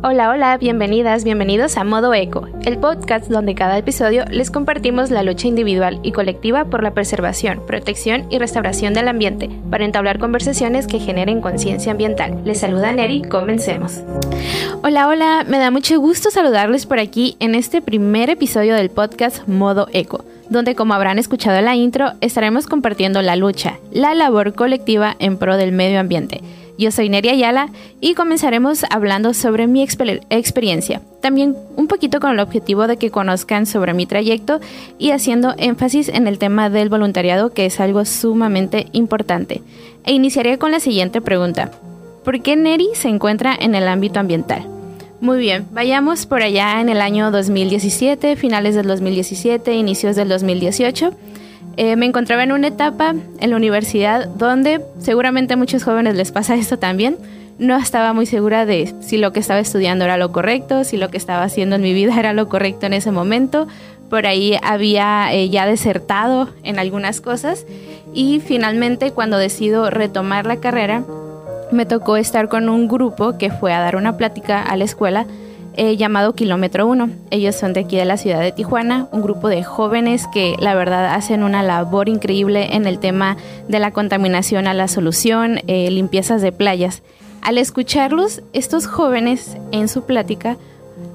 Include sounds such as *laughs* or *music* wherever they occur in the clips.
Hola, hola, bienvenidas, bienvenidos a Modo Eco, el podcast donde cada episodio les compartimos la lucha individual y colectiva por la preservación, protección y restauración del ambiente para entablar conversaciones que generen conciencia ambiental. Les saluda Neri, comencemos. Hola, hola, me da mucho gusto saludarles por aquí en este primer episodio del podcast Modo Eco donde como habrán escuchado en la intro, estaremos compartiendo la lucha, la labor colectiva en pro del medio ambiente yo soy Neria Ayala y comenzaremos hablando sobre mi experiencia. También un poquito con el objetivo de que conozcan sobre mi trayecto y haciendo énfasis en el tema del voluntariado que es algo sumamente importante. E iniciaré con la siguiente pregunta. ¿Por qué Neri se encuentra en el ámbito ambiental? Muy bien, vayamos por allá en el año 2017, finales del 2017, inicios del 2018 eh, me encontraba en una etapa en la universidad donde seguramente a muchos jóvenes les pasa esto también. No estaba muy segura de si lo que estaba estudiando era lo correcto, si lo que estaba haciendo en mi vida era lo correcto en ese momento. Por ahí había eh, ya desertado en algunas cosas y finalmente cuando decido retomar la carrera me tocó estar con un grupo que fue a dar una plática a la escuela eh, llamado Kilómetro 1. Ellos son de aquí de la ciudad de Tijuana, un grupo de jóvenes que la verdad hacen una labor increíble en el tema de la contaminación a la solución, eh, limpiezas de playas. Al escucharlos, estos jóvenes en su plática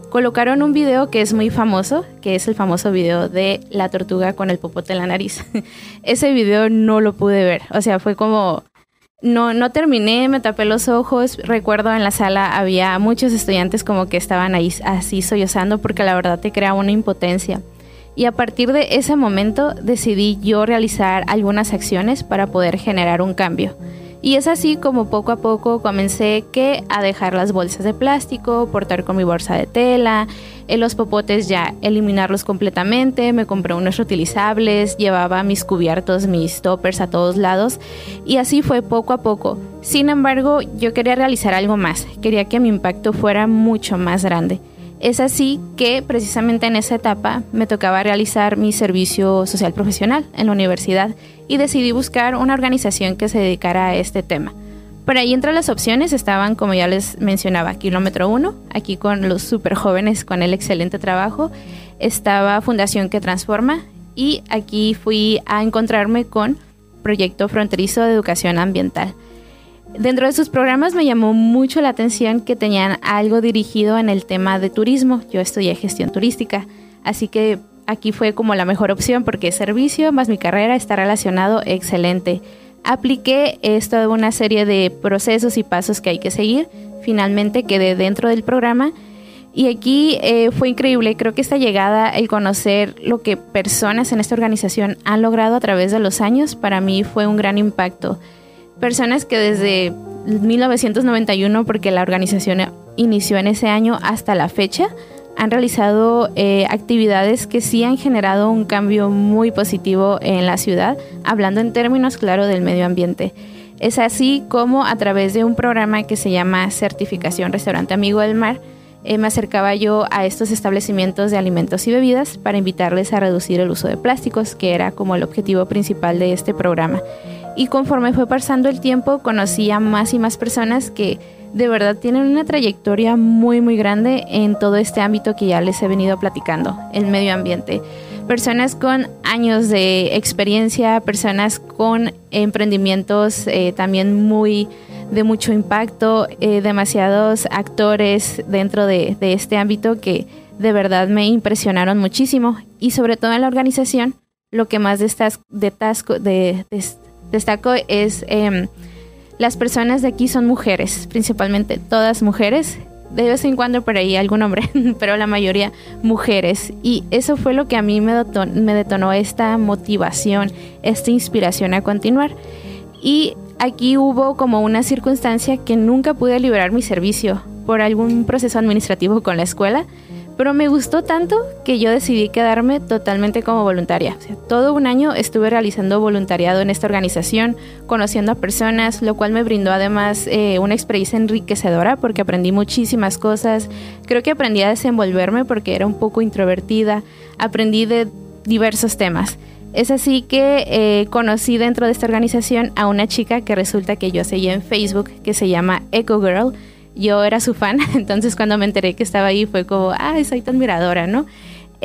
colocaron un video que es muy famoso, que es el famoso video de la tortuga con el popote en la nariz. *laughs* Ese video no lo pude ver, o sea, fue como no, no terminé, me tapé los ojos. Recuerdo en la sala había muchos estudiantes como que estaban ahí así sollozando porque la verdad te crea una impotencia. Y a partir de ese momento decidí yo realizar algunas acciones para poder generar un cambio. Y es así como poco a poco comencé que a dejar las bolsas de plástico, portar con mi bolsa de tela, en los popotes ya eliminarlos completamente, me compré unos reutilizables, llevaba mis cubiertos, mis toppers a todos lados y así fue poco a poco. Sin embargo, yo quería realizar algo más, quería que mi impacto fuera mucho más grande. Es así que precisamente en esa etapa me tocaba realizar mi servicio social profesional en la universidad y decidí buscar una organización que se dedicara a este tema. Por ahí entre las opciones estaban, como ya les mencionaba, Kilómetro 1, aquí con los super jóvenes con el excelente trabajo, estaba Fundación que Transforma y aquí fui a encontrarme con Proyecto Fronterizo de Educación Ambiental. Dentro de sus programas me llamó mucho la atención que tenían algo dirigido en el tema de turismo. Yo estudié gestión turística, así que aquí fue como la mejor opción porque servicio más mi carrera está relacionado excelente. Apliqué esto de una serie de procesos y pasos que hay que seguir. Finalmente quedé dentro del programa y aquí eh, fue increíble. Creo que esta llegada, el conocer lo que personas en esta organización han logrado a través de los años, para mí fue un gran impacto personas que desde 1991, porque la organización inició en ese año hasta la fecha, han realizado eh, actividades que sí han generado un cambio muy positivo en la ciudad, hablando en términos, claro, del medio ambiente. Es así como a través de un programa que se llama Certificación Restaurante Amigo del Mar, eh, me acercaba yo a estos establecimientos de alimentos y bebidas para invitarles a reducir el uso de plásticos, que era como el objetivo principal de este programa. Y conforme fue pasando el tiempo, conocí a más y más personas que de verdad tienen una trayectoria muy muy grande en todo este ámbito que ya les he venido platicando, el medio ambiente. Personas con años de experiencia, personas con emprendimientos eh, también muy de mucho impacto, eh, demasiados actores dentro de, este ámbito que de verdad me impresionaron muchísimo y sobre todo en la organización lo que más destaco, de, destaco es em, las personas de aquí son mujeres, principalmente todas mujeres. De vez en cuando por ahí algún hombre, *laughs* pero la mayoría mujeres. Y eso fue lo que a mí me me detonó esta motivación, esta inspiración a continuar. Y aquí hubo como una circunstancia que nunca pude liberar mi servicio por algún proceso administrativo con la escuela pero me gustó tanto que yo decidí quedarme totalmente como voluntaria. todo un año estuve realizando voluntariado en esta organización, conociendo a personas, lo cual me brindó además eh, una experiencia enriquecedora porque aprendí muchísimas cosas. Creo que aprendí a desenvolverme porque era un poco introvertida. Aprendí de diversos temas. Es así que eh, conocí dentro de esta organización a una chica que resulta que yo seguía en Facebook, que se llama Eco Girl yo era su fan, *laughs* entonces cuando me enteré que estaba ahí fue como, ay, soy tu admiradora, ¿no?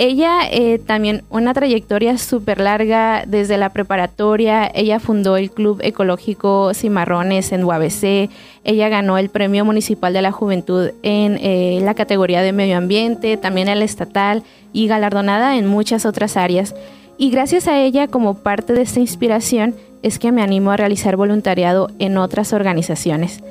Ella eh, también una trayectoria súper larga desde la preparatoria. Ella fundó el Club Ecológico Cimarrones en UABC. Ella ganó el Premio Municipal de la Juventud en eh, la categoría de medio ambiente, también el estatal y galardonada en muchas otras áreas. Y gracias a ella, como parte de esta inspiración, es que me animo a realizar voluntariado en otras organizaciones.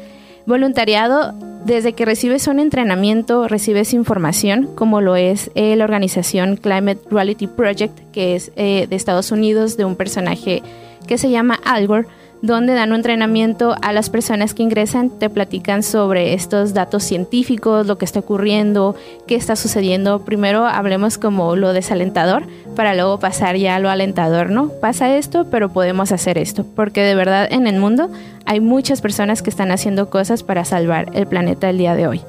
Voluntariado, desde que recibes un entrenamiento, recibes información, como lo es eh, la organización Climate Reality Project, que es eh, de Estados Unidos, de un personaje que se llama Algor donde dan un entrenamiento a las personas que ingresan, te platican sobre estos datos científicos, lo que está ocurriendo, qué está sucediendo. Primero hablemos como lo desalentador para luego pasar ya a lo alentador, ¿no? Pasa esto, pero podemos hacer esto, porque de verdad en el mundo hay muchas personas que están haciendo cosas para salvar el planeta el día de hoy.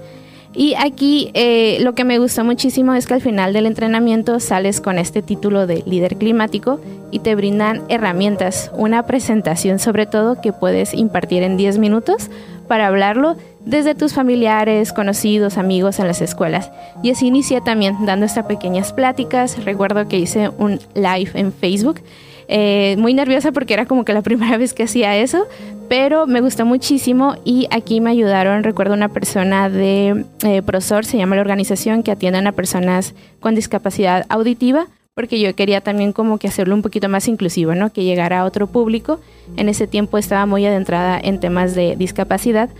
Y aquí eh, lo que me gustó muchísimo es que al final del entrenamiento sales con este título de líder climático y te brindan herramientas, una presentación sobre todo que puedes impartir en 10 minutos para hablarlo desde tus familiares, conocidos, amigos en las escuelas. Y así inicié también dando estas pequeñas pláticas. Recuerdo que hice un live en Facebook eh, muy nerviosa porque era como que la *laughs* primera vez que hacía eso, pero me gustó muchísimo y aquí me ayudaron, recuerdo una persona de eh, Prosor, se llama la organización, que atienden a personas con discapacidad auditiva, porque yo quería también como que hacerlo un poquito más inclusivo, ¿no? Que llegara a otro público. En ese tiempo estaba muy adentrada en temas de discapacidad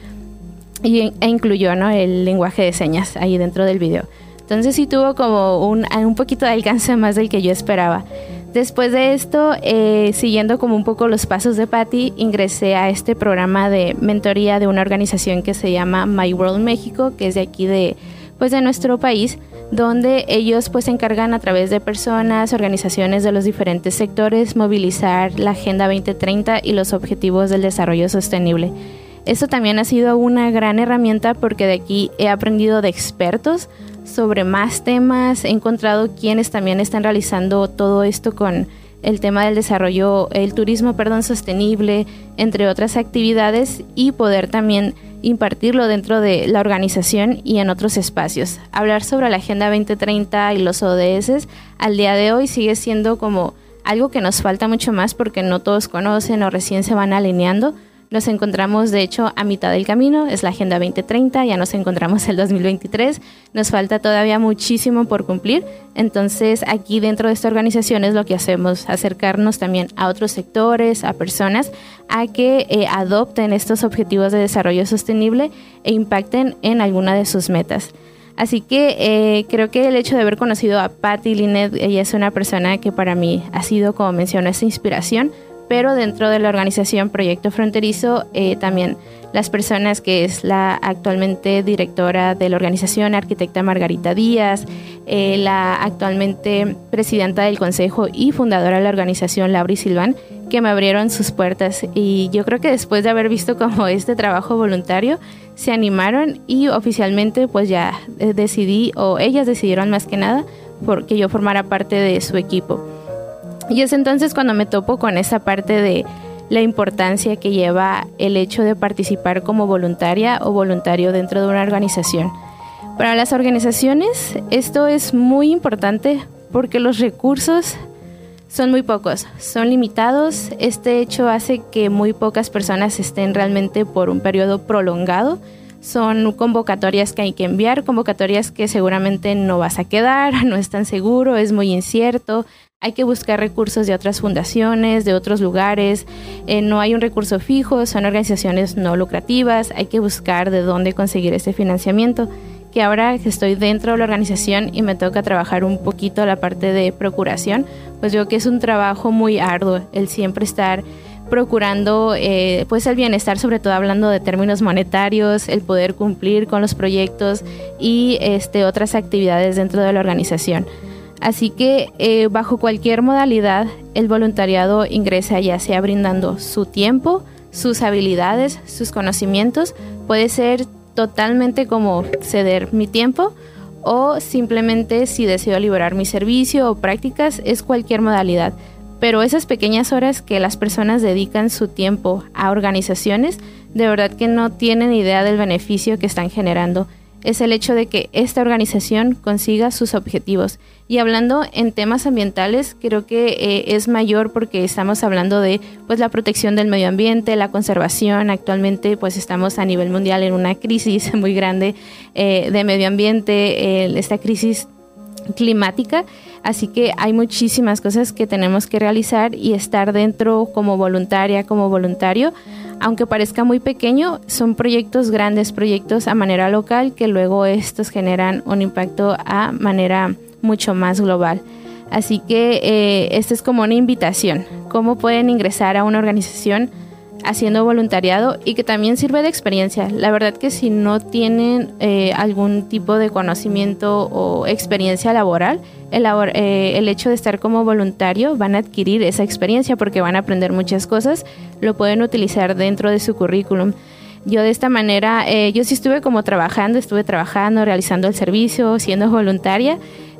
y, e incluyó, ¿no? El lenguaje de señas ahí dentro del video. Entonces sí tuvo como un, un poquito de alcance más del que yo esperaba. Después de esto, eh, siguiendo como un poco los pasos de Patty, ingresé a este programa de mentoría de una organización que se llama My World México, que es de aquí de, pues de nuestro país, donde ellos pues se encargan a través de personas, organizaciones de los diferentes sectores, movilizar la Agenda 2030 y los Objetivos del Desarrollo Sostenible. Esto también ha sido una gran herramienta porque de aquí he aprendido de expertos sobre más temas, he encontrado quienes también están realizando todo esto con el tema del desarrollo, el turismo, perdón, sostenible, entre otras actividades y poder también impartirlo dentro de la organización y en otros espacios. Hablar sobre la Agenda 2030 y los ODS al día de hoy sigue siendo como algo que nos falta mucho más porque no todos conocen o recién se van alineando, nos encontramos, de hecho, a mitad del camino, es la Agenda 2030, ya nos encontramos el 2023, nos falta todavía muchísimo por cumplir, entonces aquí dentro de esta organización es lo que hacemos, acercarnos también a otros sectores, a personas, a que eh, adopten estos objetivos de desarrollo sostenible e impacten en alguna de sus metas. Así que eh, creo que el hecho de haber conocido a Patty Linet, ella es una persona que para mí ha sido, como mencioné, esa inspiración pero dentro de la organización Proyecto Fronterizo eh, también las personas que es la actualmente directora de la organización, arquitecta Margarita Díaz, eh, la actualmente presidenta del consejo y fundadora de la organización, Laura Silván, que me abrieron sus puertas y yo creo que después de haber visto como este trabajo voluntario, se animaron y oficialmente pues ya eh, decidí, o ellas decidieron más que nada, porque yo formara parte de su equipo. Y es entonces cuando me topo con esa parte de la importancia que lleva el hecho de participar como voluntaria o voluntario dentro de una organización. Para las organizaciones esto es muy importante porque los recursos son muy pocos, son limitados. Este hecho hace que muy pocas personas estén realmente por un periodo prolongado. Son convocatorias que hay que enviar, convocatorias que seguramente no vas a quedar, *laughs* no es tan seguro, es muy incierto, hay que buscar recursos de otras fundaciones, de otros lugares. Eh, no hay un recurso fijo, son organizaciones no lucrativas. Hay que buscar de dónde conseguir ese financiamiento. Que ahora que estoy dentro de la organización y me toca trabajar un poquito la parte de procuración, pues veo que es un trabajo muy arduo el siempre estar procurando eh, pues el bienestar, sobre todo hablando de términos monetarios, el poder cumplir con los proyectos y este, otras actividades dentro de la organización. Así que eh, bajo cualquier modalidad, el voluntariado ingresa ya sea brindando su tiempo, sus habilidades, sus conocimientos. Puede ser totalmente como ceder mi tiempo o simplemente si deseo liberar mi servicio o prácticas, es cualquier modalidad. Pero esas pequeñas horas que las personas dedican su tiempo a organizaciones de verdad que no tienen idea del beneficio que están generando es el hecho de que esta organización consiga sus objetivos. Y hablando en temas ambientales, creo que eh, es mayor porque estamos hablando de pues la protección del medio ambiente, la conservación. Actualmente pues estamos a nivel mundial en una crisis *laughs* muy grande eh, de medio ambiente, esta crisis climática, así que hay muchísimas cosas que tenemos que realizar y estar dentro como voluntaria, como voluntario aunque parezca muy pequeño, son proyectos grandes, proyectos a manera local que luego estos generan un impacto a manera mucho más global. Así que eh, esta es como una invitación, cómo pueden ingresar a una organización haciendo voluntariado y que también sirve de experiencia. La verdad que si no tienen eh, algún tipo de conocimiento o experiencia laboral, el, eh, el, hecho de estar como voluntario van a adquirir esa experiencia porque van a aprender muchas cosas, lo pueden utilizar dentro de su currículum. Yo de esta manera, eh, yo sí estuve como trabajando, estuve trabajando, realizando el servicio, siendo voluntaria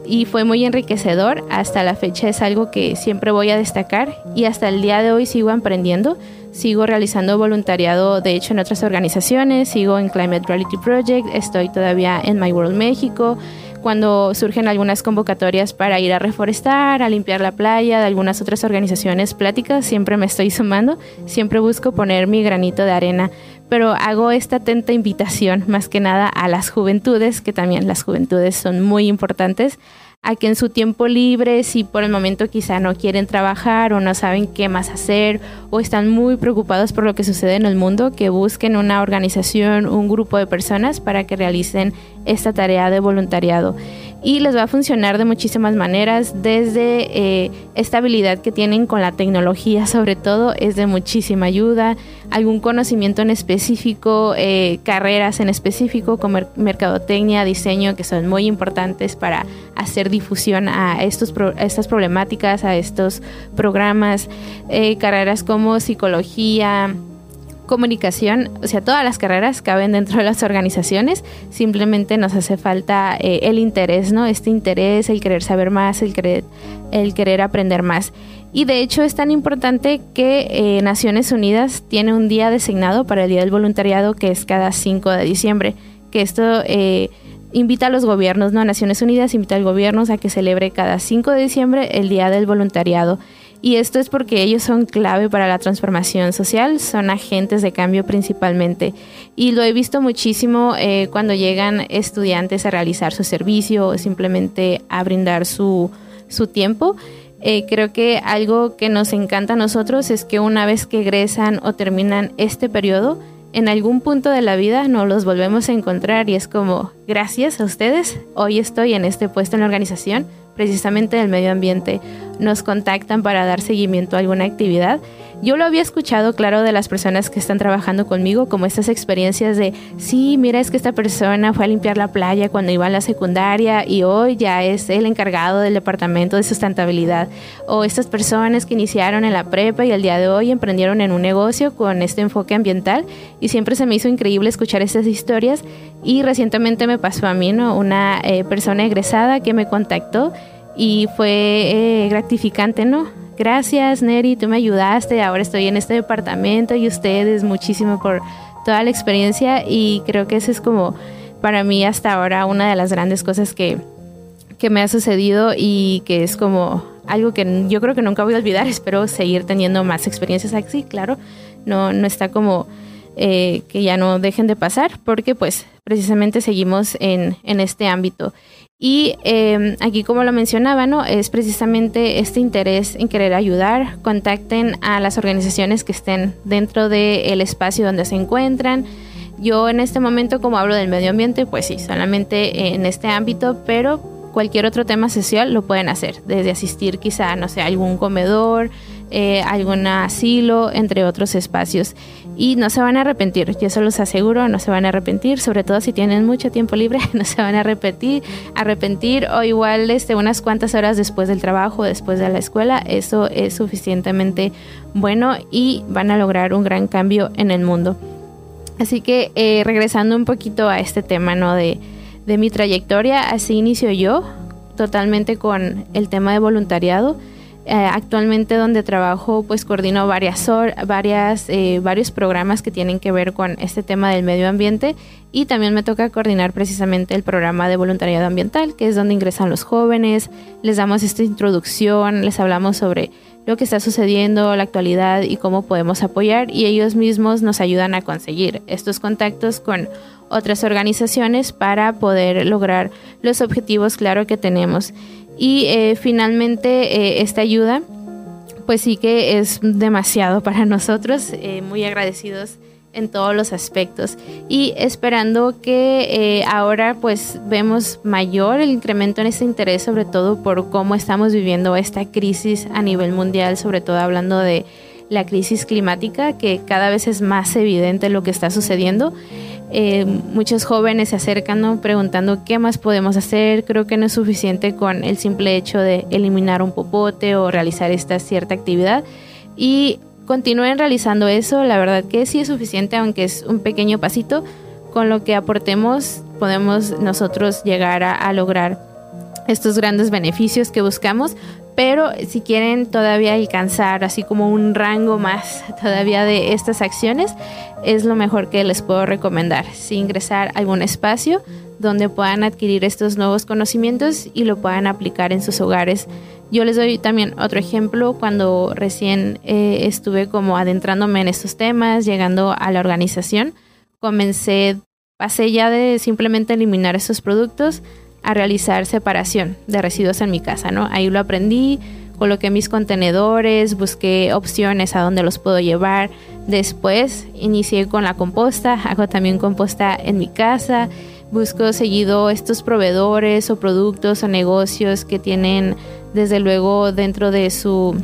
y fue muy enriquecedor. Hasta la fecha es algo que siempre voy a destacar y hasta el día de hoy sigo aprendiendo. Sigo realizando voluntariado, de hecho, en otras organizaciones. Sigo en Climate Reality Project. Estoy todavía en My World México. Cuando surgen algunas convocatorias para ir a reforestar, a limpiar la playa, de algunas otras organizaciones pláticas, siempre me estoy sumando. Siempre busco poner mi granito de arena pero hago esta atenta invitación más que nada a las juventudes, que también las juventudes son muy importantes, a que en su tiempo libre, si por el momento quizá no quieren trabajar o no saben qué más hacer o están muy preocupados por lo que sucede en el mundo, que busquen una organización, un grupo de personas para que realicen esta tarea de voluntariado y les va a funcionar de muchísimas maneras, desde eh, esta habilidad que tienen con la tecnología sobre todo es de muchísima ayuda, algún conocimiento en específico, eh, carreras en específico como mercadotecnia, diseño, que son muy importantes para hacer difusión a, estos estas problemáticas, a estos programas, eh, carreras como psicología, comunicación, o sea, todas las carreras caben dentro de las organizaciones, simplemente nos hace falta eh, el interés, ¿no? Este interés, el querer saber más, el querer, el querer aprender más. Y de hecho es tan importante que eh, Naciones Unidas tiene un día designado para el Día del Voluntariado que es cada 5 de diciembre, que esto... Eh, invita a los gobiernos, ¿no? Naciones Unidas invita a los gobiernos a que celebre cada 5 de diciembre el Día del Voluntariado. Y esto es porque ellos son clave para la transformación social, son agentes de cambio principalmente. Y lo he visto muchísimo eh, cuando llegan estudiantes a realizar su servicio o simplemente a brindar su, su tiempo. Eh, creo que algo que nos encanta a nosotros es que una vez que egresan o terminan este periodo, en algún punto de la vida nos los volvemos a encontrar y es como, gracias a ustedes, hoy estoy en este puesto en la organización, precisamente del medio ambiente, nos contactan para dar seguimiento a alguna actividad yo lo había escuchado, claro, de las personas que están trabajando conmigo, como estas experiencias de, sí, mira, es que esta persona fue a limpiar la playa cuando iba a la secundaria y hoy ya es el encargado del departamento de sustentabilidad. O estas personas que iniciaron en la prepa y al día de hoy emprendieron en un negocio con este enfoque ambiental y siempre se me hizo increíble escuchar estas historias y recientemente me pasó a mí, ¿no? Una eh, persona egresada que me contactó y fue eh, gratificante, ¿no? gracias Neri, tú me ayudaste, ahora estoy en este departamento y ustedes muchísimo por toda la experiencia y creo que eso es como para mí hasta ahora una de las grandes cosas que, que me ha sucedido y que es como algo que yo creo que nunca voy a olvidar, espero seguir teniendo más experiencias así, claro, no, no está como eh, que ya no dejen de pasar porque pues precisamente seguimos en, en este ámbito. Y em, aquí, como lo mencionaba, ¿no? es precisamente este interés en querer ayudar. Contacten a las organizaciones que estén dentro del espacio donde se encuentran. Yo en este momento, como hablo del medio ambiente, pues sí, solamente en este ámbito, pero cualquier otro tema social lo pueden hacer, desde asistir quizá, no sé, a algún comedor, eh, algún asilo, entre otros espacios. Y no se van a arrepentir, yo se los aseguro, no se van a arrepentir, sobre todo si tienen mucho tiempo libre, *laughs* no se van a arrepentir, arrepentir o igual este, unas cuantas horas después del trabajo, después de la escuela, eso es suficientemente bueno y van a lograr un gran cambio en el mundo. Así que eh, regresando un poquito a este tema ¿no? de, de mi trayectoria, así inicio yo, totalmente con el tema de voluntariado Eh, actualmente donde trabajo pues coordino varias, varias eh, varios programas que tienen que ver con este tema del medio ambiente y también me toca coordinar precisamente el programa de voluntariado ambiental que es donde ingresan los jóvenes, les damos esta introducción, les hablamos sobre lo que está sucediendo, la actualidad y cómo podemos apoyar y ellos mismos nos ayudan a conseguir estos contactos con otras organizaciones para poder lograr los objetivos claro que tenemos. Y eh, finalmente eh, esta ayuda, pues sí que es demasiado para *laughs* nosotros, eh, muy agradecidos en todos los aspectos. Y esperando que ahora pues vemos mayor el incremento en este interés sobre todo por cómo estamos viviendo esta crisis a nivel mundial sobre todo hablando de la crisis climática que cada vez es más evidente lo que está sucediendo eh, muchos jóvenes se acercan preguntando qué más podemos hacer. Creo que no es suficiente con el simple hecho de eliminar un popote o realizar esta cierta actividad. Y continúen realizando eso. La verdad que sí es suficiente, aunque es un pequeño pasito. Con lo que aportemos podemos nosotros llegar a lograr estos grandes beneficios que buscamos, pero si quieren todavía alcanzar así como un rango más todavía de estas acciones, es lo mejor que les puedo recomendar. Si ingresar a algún espacio donde puedan adquirir estos nuevos conocimientos y lo puedan aplicar en sus hogares. Yo les doy también otro ejemplo cuando recién eh, estuve como adentrándome en estos temas, llegando a la organización, comencé, pasé ya de simplemente eliminar estos productos a realizar separación de residuos en mi casa, ¿no? Ahí lo aprendí, coloqué mis contenedores, busqué opciones a dónde los puedo llevar. Después inicié con la composta, hago también composta en mi casa. Busco seguido estos proveedores o productos o negocios que tienen desde luego dentro de su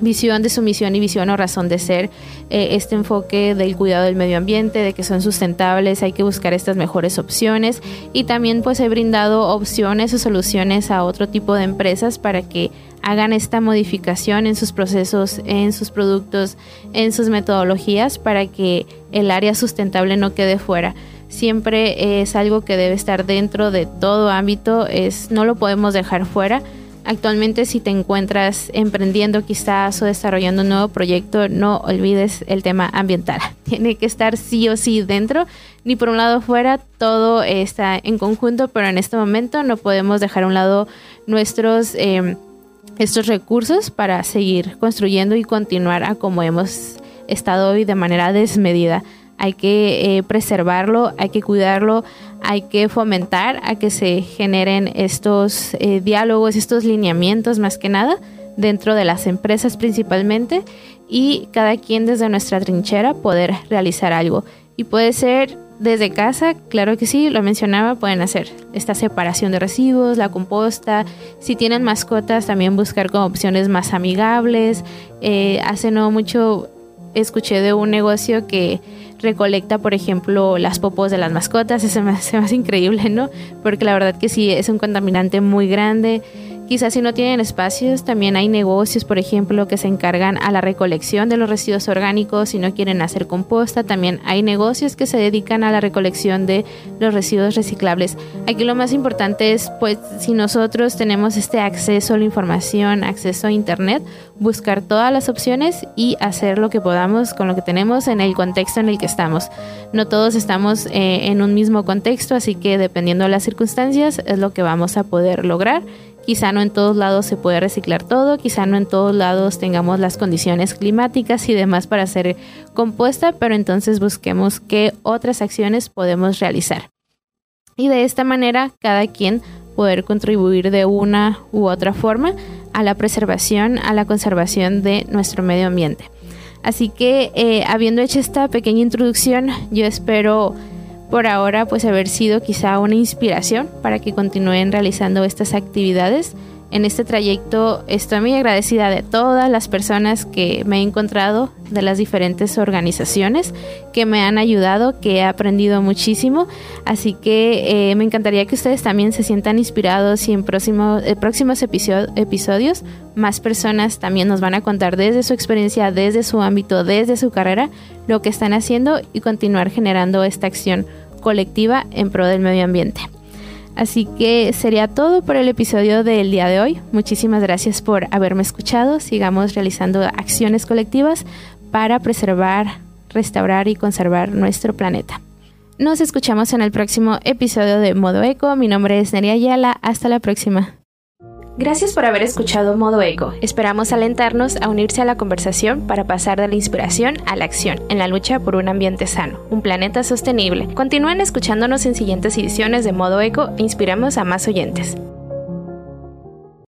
visión de su misión y visión o razón de ser, eh, este enfoque del cuidado del medio ambiente, de que son sustentables, hay que buscar estas mejores opciones. Y también pues he brindado opciones o soluciones a otro tipo de empresas para que hagan esta modificación en sus procesos, en sus productos, en sus metodologías para que el área sustentable no quede fuera. Siempre es algo que debe estar dentro de todo ámbito, es no lo podemos dejar fuera Actualmente si te encuentras emprendiendo quizás o desarrollando un nuevo proyecto, no olvides el tema ambiental. *laughs* Tiene que estar sí o sí dentro, ni por un lado fuera, todo está en conjunto, pero en este momento no podemos dejar a un lado nuestros... Em, estos recursos para seguir construyendo y continuar a como hemos estado hoy de manera desmedida hay que eh, preservarlo, hay que cuidarlo, hay que fomentar a que se generen estos eh, diálogos, estos lineamientos más que nada dentro de las empresas principalmente y cada quien desde nuestra trinchera poder realizar algo. Y puede ser desde casa, claro que sí, lo mencionaba, pueden hacer esta separación de residuos, la composta. Si tienen mascotas, también buscar como opciones más amigables. Eh, hace no mucho escuché de un negocio que recolecta, por ejemplo, las popos de las mascotas. *laughs* Eso me hace más increíble, ¿no? Porque la verdad que sí, es un contaminante muy grande. Quizás si no tienen espacios, también hay negocios, por ejemplo, que se encargan a la recolección de los residuos orgánicos. Si no quieren hacer composta, también hay negocios que se dedican a la recolección de los residuos reciclables. Aquí lo más importante es, pues, si nosotros tenemos este acceso a la información, acceso a Internet, buscar todas las opciones y hacer lo que podamos con lo que tenemos en el contexto en el que estamos. No todos estamos eh, en un mismo contexto, así que dependiendo de las circunstancias es lo que vamos a poder lograr Quizá no en todos lados se puede reciclar todo, quizá no en todos lados tengamos las condiciones climáticas y demás para ser compuesta, pero entonces busquemos qué otras acciones podemos realizar. Y de esta manera cada quien poder contribuir de una u otra forma a la preservación, a la conservación de nuestro medio ambiente. Así que eh, habiendo hecho esta pequeña introducción, yo espero por ahora pues haber sido quizá una inspiración para que continúen realizando estas actividades. En este trayecto estoy muy agradecida de todas las personas que me he encontrado, de las diferentes organizaciones que me han ayudado, que he aprendido muchísimo. Así que eh, me encantaría que ustedes también se sientan inspirados y en próximo, eh, próximos episodios más personas también nos van a contar desde su experiencia, desde su ámbito, desde su carrera, lo que están haciendo y continuar generando esta acción colectiva en pro del medio ambiente. Así que sería todo por el episodio del día de hoy. Muchísimas gracias por haberme escuchado. Sigamos realizando acciones colectivas para preservar, restaurar y conservar nuestro planeta. Nos escuchamos en el próximo episodio de Modo Eco. Mi nombre es Neria Ayala. Hasta la próxima. Gracias por haber escuchado Modo Eco. Esperamos alentarnos a unirse a la conversación para pasar de la inspiración a la acción en la lucha por un ambiente sano, un planeta sostenible. Continúen escuchándonos en siguientes ediciones de Modo Eco e inspiramos a más oyentes.